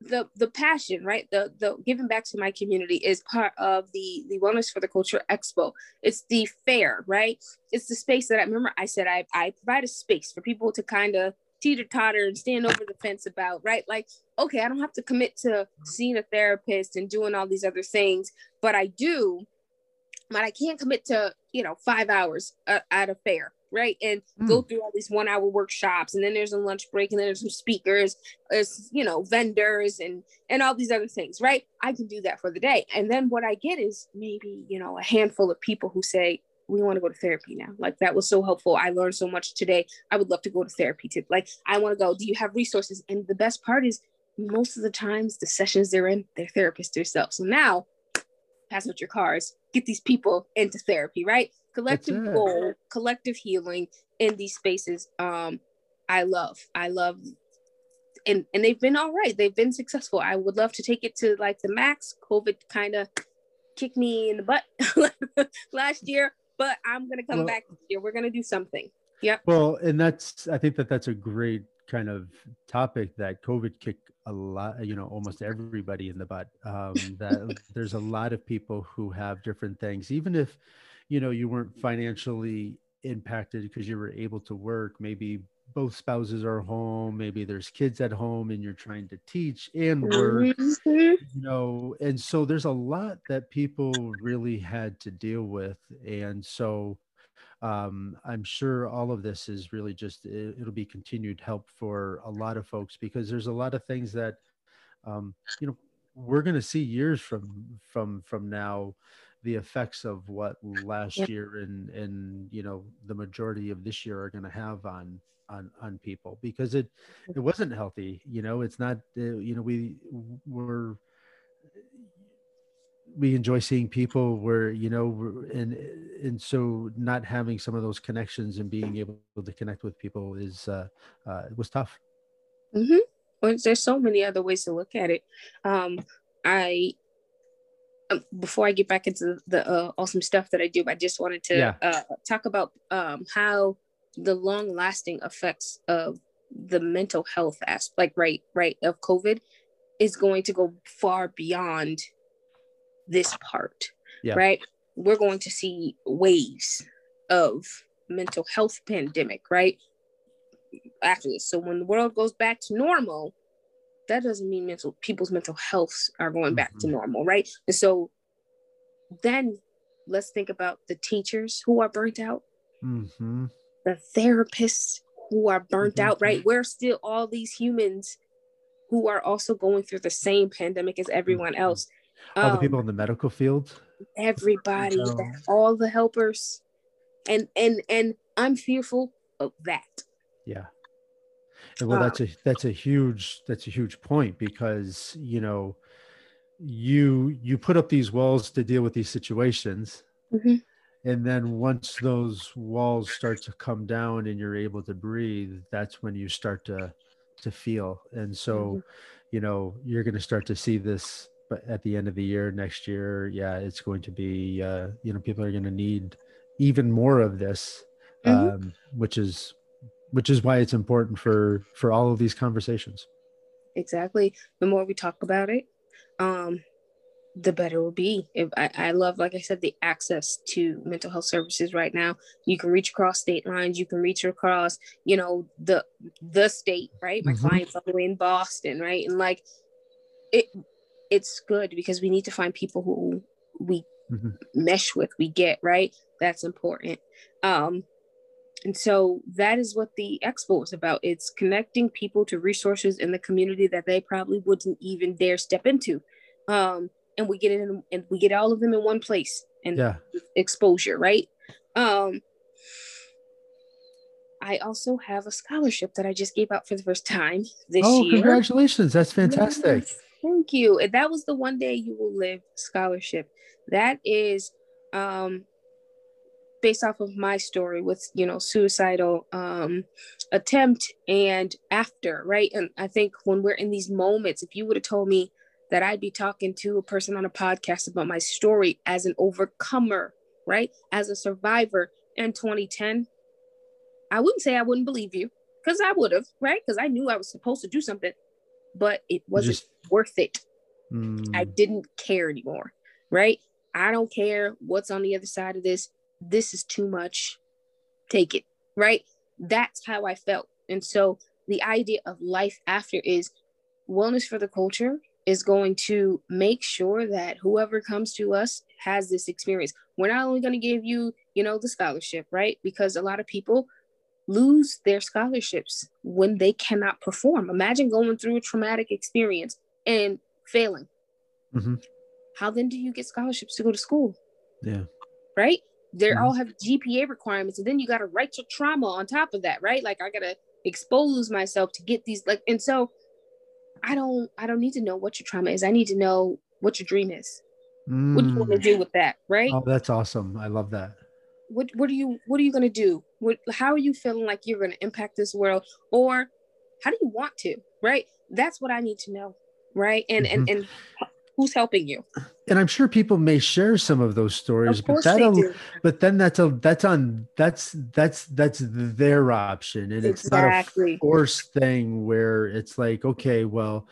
the the passion right? The the giving back to my community is part of the the wellness for the culture expo. It's the fair right? It's the space that i remember i said i, I provide a space for people to kind of teeter totter and stand over the fence about right? Like okay i don't have to commit to seeing a therapist and doing all these other things but i do but i can't commit to you know five hours uh, at a fair right? And mm. go through all these one hour workshops. And then there's a lunch break, and then there's some speakers, there's, you know, vendors and and all these other things, right? I can do that for the day. And then what I get is maybe, you know, a handful of people who say, we want to go to therapy now. Like that was so helpful. I learned so much today. I would love to go to therapy too. Like I want to go. Do you have resources? And the best part is most of the times the sessions they're in, their therapist themselves. So now pass out your cards, get these people into therapy, right? Collective goal, collective healing in these spaces. Um, I love, I love, and and they've been all right. They've been successful. I would love to take it to like the max. COVID kind of kicked me in the butt [LAUGHS] last year, but I'm gonna come well, back this year. We're gonna do something. Yeah. Well, and that's I think that that's a great kind of topic that COVID kicked a lot, you know, almost everybody in the butt. Um, that [LAUGHS] there's a lot of people who have different things, even if you know you weren't financially impacted because you were able to work. Maybe both spouses are home. Maybe there's kids at home and you're trying to teach and work mm-hmm. you know and so there's a lot that people really had to deal with. And so um, i'm sure all of this is really just it, will be continued help for a lot of folks because there's a lot of things that um, you know we're going to see years from from from now the effects of what last yep. year and and you know the majority of this year are going to have on on on people because it it wasn't healthy you know it's not uh, you know we were we enjoy seeing people where you know and and so not having some of those connections and being able to connect with people is uh, uh it was tough mm-hmm. well, there's so many other ways to look at it um i um, before I get back into the uh, awesome stuff that I do, I just wanted to yeah. uh, talk about um, how the long lasting effects of the mental health aspect, like right, right, of COVID is going to go far beyond this part, yeah. right? We're going to see waves of mental health pandemic, right? After this. So when the world goes back to normal, that doesn't mean mental people's mental health are going back mm-hmm. to normal, right? And so then let's think about the teachers who are burnt out, mm-hmm. the therapists who are burnt mm-hmm. out, right? We're still all these humans who are also going through the same pandemic as everyone mm-hmm. else. All um, the people in the medical field, everybody, all the helpers, and and and I'm fearful of that. Yeah. Well, that's a that's a huge that's a huge point because you know you you put up these walls to deal with these situations, mm-hmm. and then once those walls start to come down and you're able to breathe, that's when you start to to feel. And so, mm-hmm. you know, you're going to start to see this but at the end of the year next year yeah it's going to be uh you know people are going to need even more of this Mhm. um which is which is why it's important for for all of these conversations. Exactly. The more we talk about it um the better it will be. If I, I love like i said the access to mental health services right now. You can reach across state lines. You can reach across you know the the state right? My Mhm. clients all the way in boston right? And like it it's good because we need to find people who we Mhm. mesh with we get right? That's important. Um and so that is what the expo is about. It's connecting people to resources in the community that they probably wouldn't even dare step into. Um and we get it in and we get all of them in one place and yeah. exposure right? Um i also have a scholarship that i just gave out for the first time this oh year. Oh, congratulations. That's fantastic. Yes, Thank you. And that was the one day you will live scholarship. That is um based off of my story with you know suicidal um attempt and after, right? And I think when we're in these moments, if you would have told me that I'd be talking to a person on a podcast about my story as an overcomer, right? As a survivor in 2010, I wouldn't say I wouldn't believe you because I would have, right? Because I knew I was supposed to do something, but it wasn't just worth it. mm, I didn't care anymore, right? I don't care what's on the other side of this. This is too much. Take it, right? That's how I felt. And so the idea of life after is wellness for the culture is going to make sure that whoever comes to us has this experience. We're not only going to give you, you know, the scholarship, right? Because a lot of people lose their scholarships when they cannot perform. Imagine going through a traumatic experience and failing. Mhm. How then do you get scholarships to go to school? yeah Right? They Mhm. all have GPA requirements, and then you got to write your trauma on top of that, right? Like I gotta expose myself to get these, like, and so I don't, I don't need to know what your trauma is. I need to know what your dream is. What do you want to Mm. do with that, right? oh that's awesome i love that what what are you what are you gonna do? What how are you feeling like you're gonna impact this world, or how do you want to? Right. That's what I need to know. Right. And and and who's helping you? and i'm sure people may share some of those stories Of but course they that'll do. but then that's a that's on that's that's that's their option and it's not a forced thing where it's like okay well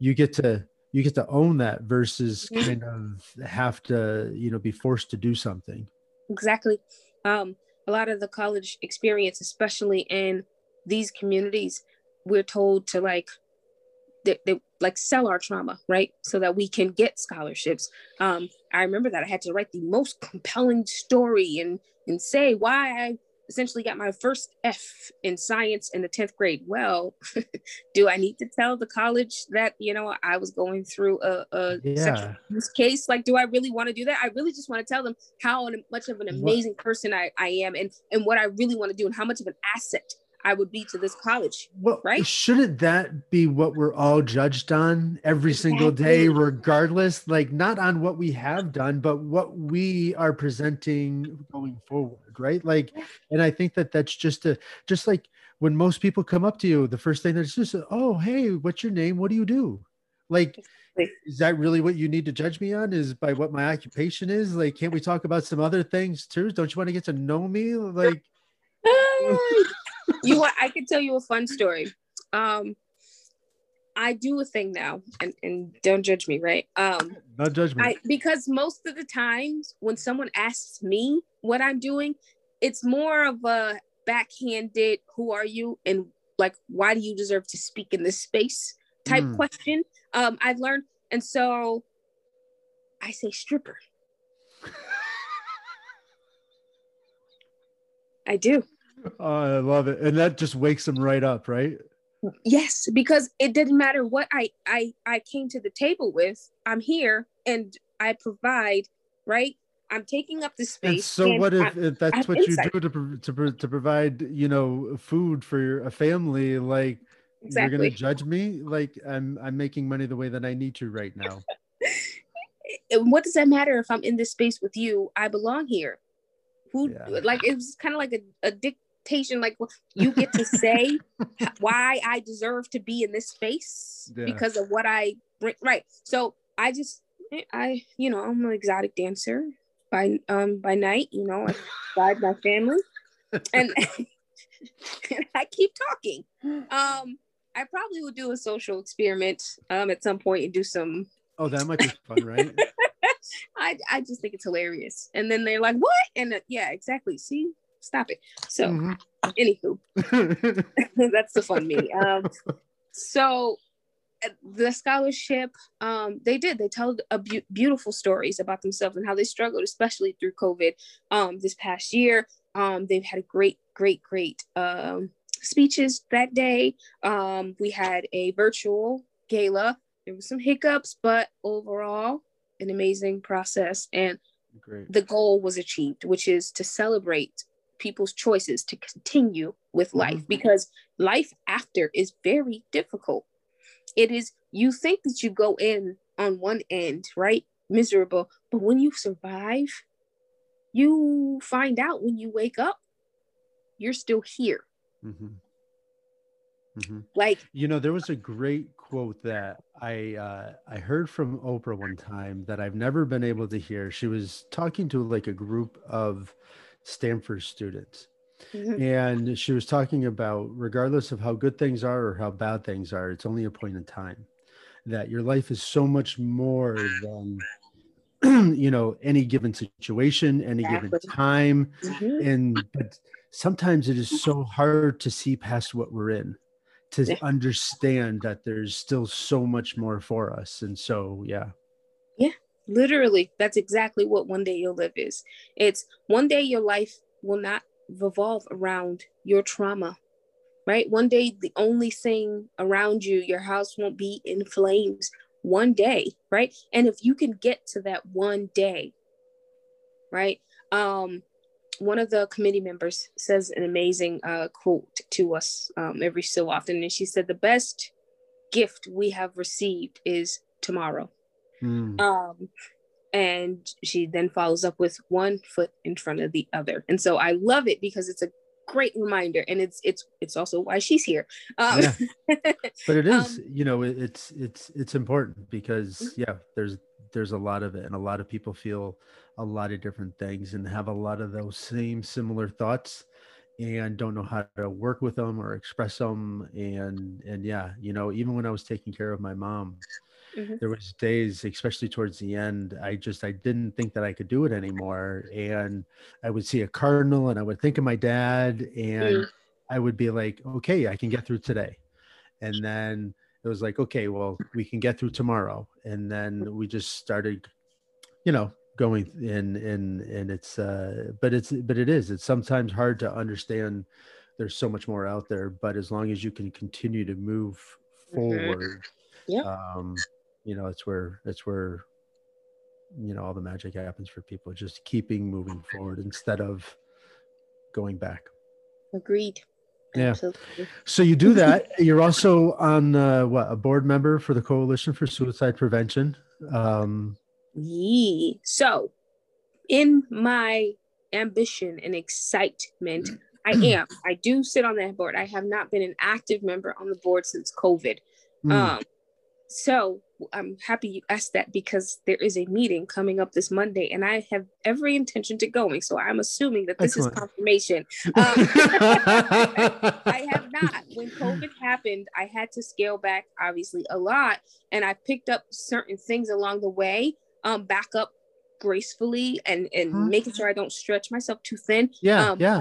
you get to you get to own that versus Mhm. kind of have to you know be forced to do something Exactly. Um, a lot of the college experience, especially in these communities, we're told to like they, they like sell our trauma, right? So that we can get scholarships. Um, I remember that I had to write the most compelling story and and say why I essentially got my first F in science in the 10th grade. Well, [LAUGHS] do I need to tell the college that, you know, I was going through a, a sexual yeah abuse case? Like, do I really want to do that? I really just want to tell them how much of an What- amazing person I, I am and, and what I really want to do and how much of an asset I would be to this college. well right? shouldn't that be what we're all judged on every single day regardless? Like not on what we have done but what we are presenting going forward right? Like and i think that that's just a just like when most people come up to you the first thing that's just oh hey what's your name? What do you do? Like is that really what you need to judge me on is by what my occupation is? Like can't we talk about some other things too? Don't you want to get to know me? Like [LAUGHS] you want I could tell you a fun story. Um I do a thing now and, and don't judge me, right? Um no judgment I because most of the times when someone asks me what I'm doing, it's more of a backhanded who are you and like why do you deserve to speak in this space type Mm. question. Um I've learned and so I say stripper. [LAUGHS] I do. Oh, i love it and that just wakes them right up right Yes, because it didn't matter what I I I came to the table with. I'm here and I provide, right? I'm taking up the space. And so, and what if, if that's what insight. you do to, to to provide, you know, food for your, a family? Like, you're gonna judge me? Like, I'm I'm making money the way that I need to right now. [LAUGHS] What does that matter if I'm in this space with you? I belong here. Who Yeah. like it was kind of like a, a dictation, like well, you get to say [LAUGHS] why I deserve to be in this space Yeah. because of what I bring. Right. So I just I you know I'm an exotic dancer by um by night. You know I guide my family, [LAUGHS] and, and I keep talking. [GASPS] Um, I probably would do a social experiment um at some point and do some. Oh, that might be fun, right? [LAUGHS] I I just think it's hilarious. And then they're like, "What?" And uh, yeah, exactly. See, stop it. So, mm-hmm. anywho, [LAUGHS] [LAUGHS] that's the fun me. Um, so the scholarship, um, they did. They told a be- beautiful stories about themselves and how they struggled, especially through COVID. Um, this past year, um, they've had a great, great, great um, speeches that day. Um, we had a virtual gala. There was some hiccups, but overall, an amazing process. And Great. the goal was achieved, which is to celebrate people's choices to continue with life mm-hmm. because life after is very difficult. It is, you think that you go in on one end, right? Miserable. But when you survive, you find out when you wake up, you're still here. Mm-hmm. Mm-hmm. Like you know, there was a great quote that I uh, I heard from Oprah one time that I've never been able to hear. She was talking to like a group of Stanford students, mm-hmm. and she was talking about regardless of how good things are or how bad things are, it's only a point in time. That your life is so much more than [CLEARS THROAT] you know any given situation, any exactly. given time, mm-hmm. and but sometimes it is so hard to see past what we're in to yeah. understand that there's still so much more for us. And so, yeah. Literally. That's exactly what one day you'll live is. It's one day your life will not revolve around your trauma, right? One day, the only thing around you, your house won't be in flames one day, right? And if you can get to that one day, right? Um, one of the committee members says an amazing uh, quote to us um, every so often, and she said, "The best gift we have received is tomorrow." Mm. Um, and she then follows up with one foot in front of the other, and so I love it because it's a great reminder, and it's it's it's also why she's here. Um, yeah. [LAUGHS] but it is, um, you know, it's it's it's important because mm-hmm. yeah, there's there's a lot of it and a lot of people feel a lot of different things and have a lot of those same similar thoughts and don't know how to work with them or express them and and yeah you know even when i was taking care of my mom mm-hmm. there was days especially towards the end i just i didn't think that i could do it anymore and i would see a cardinal and i would think of my dad and mm. i would be like okay i can get through today and then it was like okay well we can get through tomorrow and then we just started you know going in and and it's uh but it's but it is it's sometimes hard to understand there's so much more out there but as long as you can continue to move mm-hmm. forward mm-hmm. yeah um you know it's where it's where you know all the magic happens for people just keeping moving forward instead of going back agreed yeah. Absolutely. So you do that. [LAUGHS] You're also on uh, what a board member for the Coalition for Suicide Prevention. Um, yeah. So, in my ambition and excitement, I [CLEARS THROAT] am. I do sit on that board. I have not been an active member on the board since COVID. Mm. Um, so I'm happy you asked that because there is a meeting coming up this Monday, and I have every intention to going. So I'm assuming that this Excellent. is confirmation. [LAUGHS] Um, I have not. When COVID happened, I had to scale back obviously a lot, and I picked up certain things along the way. Um, back up gracefully and and huh? making sure I don't stretch myself too thin. Yeah, um, yeah.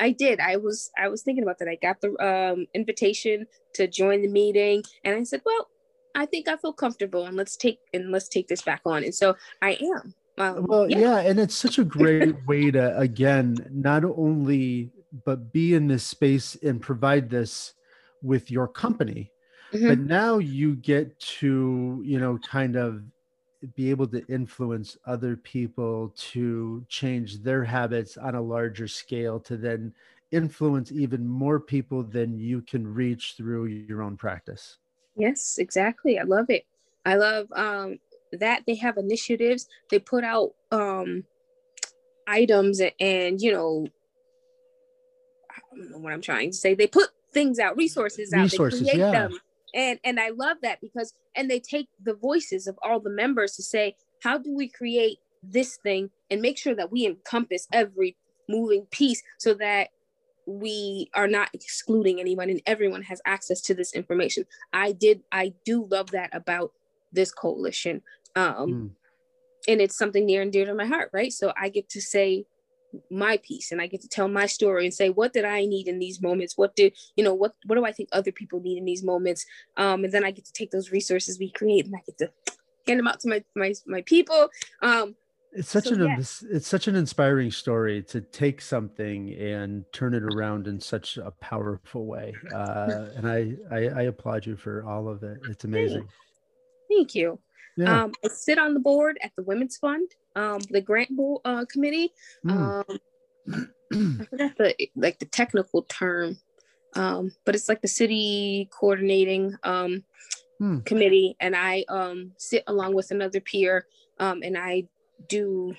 I did. I was I was thinking about that. I got the um, invitation to join the meeting, and I said, "Well, I think I feel comfortable and let's take and let's take this back on. And so I am. Um, well, yeah. yeah, and it's such a great [LAUGHS] way to again not only but be in this space and provide this with your company, mm-hmm. but now you get to you know kind of be able to influence other people to change their habits on a larger scale to then influence even more people than you can reach through your own practice. Yes, exactly. I love it. I love um, that they have initiatives. They put out um, items and, and, you know, I don't know what I'm trying to say. They put things out, resources out. Resources, they create yeah. them and and i love that because and they take the voices of all the members to say how do we create this thing and make sure that we encompass every moving piece so that we are not excluding anyone and everyone has access to this information. I did i do love that about this coalition. Um mm. and it's something near and dear to my heart right? So i get to say my piece and I get to tell my story and say what did I need in these moments? What did you know what what do I think other people need in these moments? Um and then I get to take those resources we create and I get to hand them out to my my, my people. Um it's such so, an yeah. it's such an inspiring story to take something and turn it around in such a powerful way [LAUGHS] uh and I, I i applaud you for all of it it's amazing thank you yeah. Um, I sit on the board at the Women's Fund, um, the grant board, uh, committee. Mm. Um, I forgot the like the technical term, um, but it's like the city coordinating um, mm. committee, and I um, sit along with another peer, um, and I do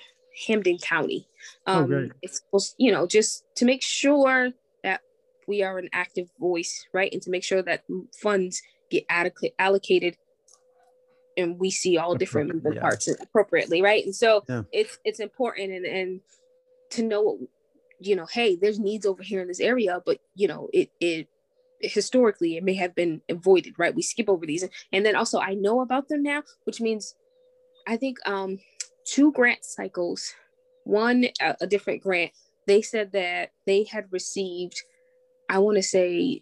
Hampden County. Oh, um, oh, it's supposed, you know, just to make sure that we are an active voice, right, and to make sure that funds get adequate allocated and we see all different moving yeah. parts appropriately right and so yeah. it's it's important and and to know what you know hey there's needs over here in this area but you know it it historically it may have been avoided right we skip over these and then also i know about them now which means i think um two grant cycles one a, a different grant they said that they had received i want to say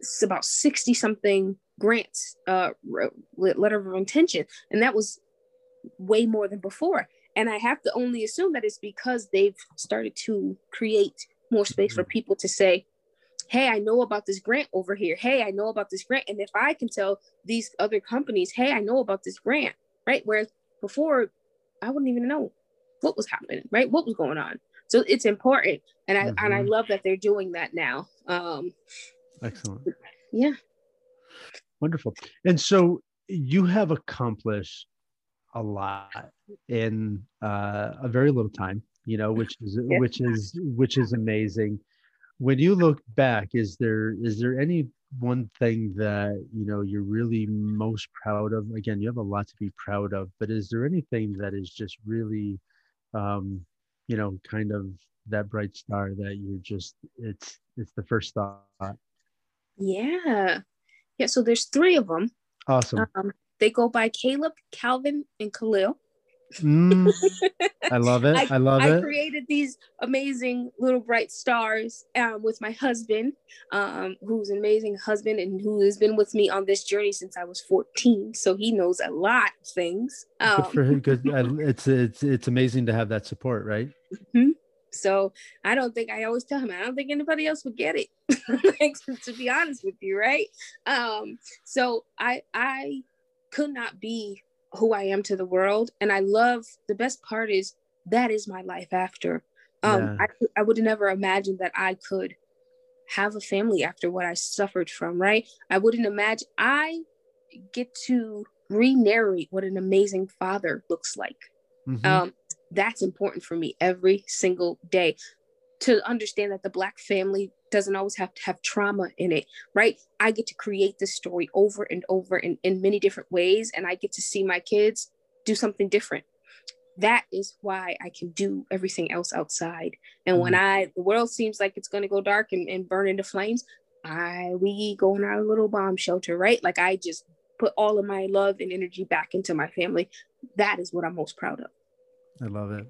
it's about 60 something grants uh letter of intention and that was way more than before. And i have to only assume that it's because they've started to create more space for mm-hmm. people to say hey i know about this grant over here. Hey i know about this grant. And if i can tell these other companies hey i know about this grant right? Whereas before i wouldn't even know what was happening right what was going on so it's important and i mm-hmm. and i mm-hmm. love that they're doing that now um excellent yeah Wonderful. And so you have accomplished a lot in uh, a very little time, you know, which is yeah. which is which is amazing. When you look back, is there is there any one thing that you know you're really most proud of? Again, you have a lot to be proud of, but is there anything that is just really, um, you know, kind of that bright star that you're just it's it's the first thought? Yeah, yeah, so there's three of them. Awesome. Um, they go by Caleb, Calvin, and Khalil. Mm, [LAUGHS] I love it. I, I love I it. I created these amazing little bright stars um, with my husband, um, who's an amazing husband and who has been with me on this journey since I was 14. So he knows a lot of things. Um, good for him. Good. [LAUGHS] it's it's it's amazing to have that support, right? Mm-hmm. So I don't think I always tell him I don't think anybody else would get it. [LAUGHS] like, to be honest with you, right? Um, so I I could not be who I am to the world, and I love the best part is that is my life after. Um, yeah. I I would never imagine that I could have a family after what I suffered from. Right? I wouldn't imagine I get to re-narrate what an amazing father looks like. Mm-hmm. Um, that's important for me every single day to understand that the black family doesn't always have to have trauma in it right? I get to create this story over and over in, in many different ways and i get to see my kids do something different. That is why i can do everything else outside. And mm-hmm. when i the world seems like it's going to go dark and, and burn into flames i we go in our little bomb shelter right? Like i just put all of my love and energy back into my family. That is what i'm most proud of I love it.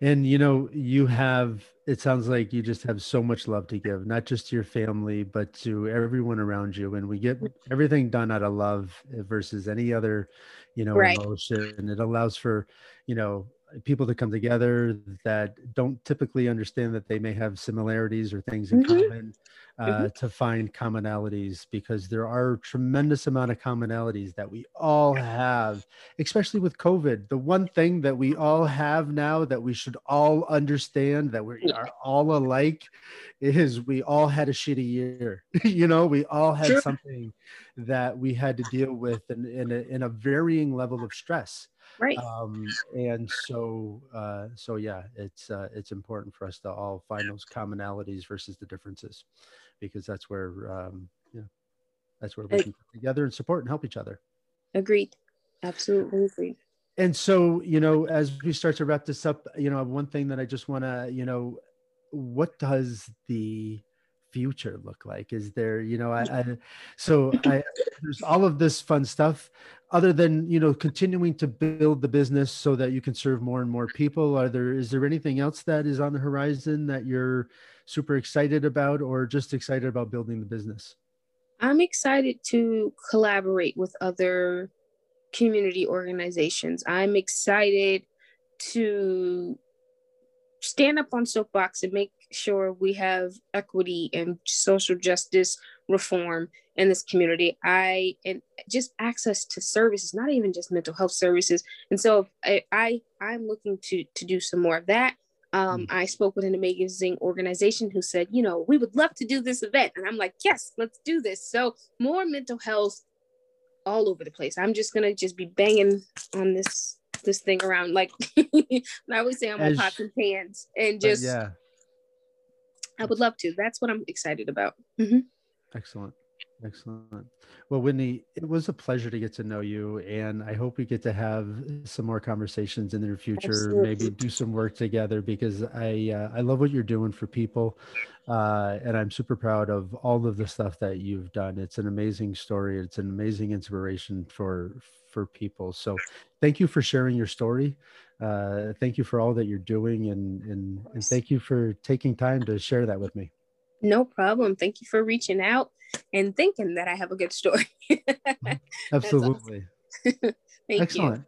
And you know, you have it sounds like you just have so much love to give, not just to your family, but to everyone around you. And we get everything done out of love versus any other, you know, right. emotion. And it allows for, you know, people that come together that don't typically understand that they may have similarities or things in mm-hmm. common uh, mm-hmm. to find commonalities because there are tremendous amount of commonalities that we all have especially with covid the one thing that we all have now that we should all understand that we are all alike is we all had a shitty year [LAUGHS] you know we all had sure. something that we had to deal with in, in, a, in a varying level of stress right um, and so uh, so yeah it's uh, it's important for us to all find those commonalities versus the differences because that's where um, yeah that's where we can come together and support and help each other. Agreed. Absolutely agreed. And so, you know, as we start to wrap this up, you know, one thing that I just want to, you know, what does the future look like? Is there, you know, I, I so I there's all of this fun stuff. Other than you know continuing to build the business so that you can serve more and more people, are there is there anything else that is on the horizon that you're super excited about, or just excited about building the business? I'm excited to collaborate with other community organizations. I'm excited to stand up on soapbox and make sure we have equity and social justice reform in this community i and just access to services not even just mental health services and so i, I i'm looking to to do some more of that um, mm. I spoke with an amazing organization who said, you know, we would love to do this event. And I'm like, yes, let's do this. So more mental health all over the place. I'm just gonna just be banging on this this thing around like [LAUGHS] I always say I'm pots and pans and just yeah. I would love to. That's what I'm excited about. Mm-hmm. Excellent. Excellent. Well, Whitney, it was a pleasure to get to know you, and I hope we get to have some more conversations in the future. Absolutely. Maybe do some work together because I uh, I love what you're doing for people, uh, and I'm super proud of all of the stuff that you've done. It's an amazing story. It's an amazing inspiration for for people. So, thank you for sharing your story. Uh, thank you for all that you're doing, and and and thank you for taking time to share that with me. No problem. Thank you for reaching out and thinking that I have a good story. [LAUGHS] Absolutely. [LAUGHS] Thank Excellent. You.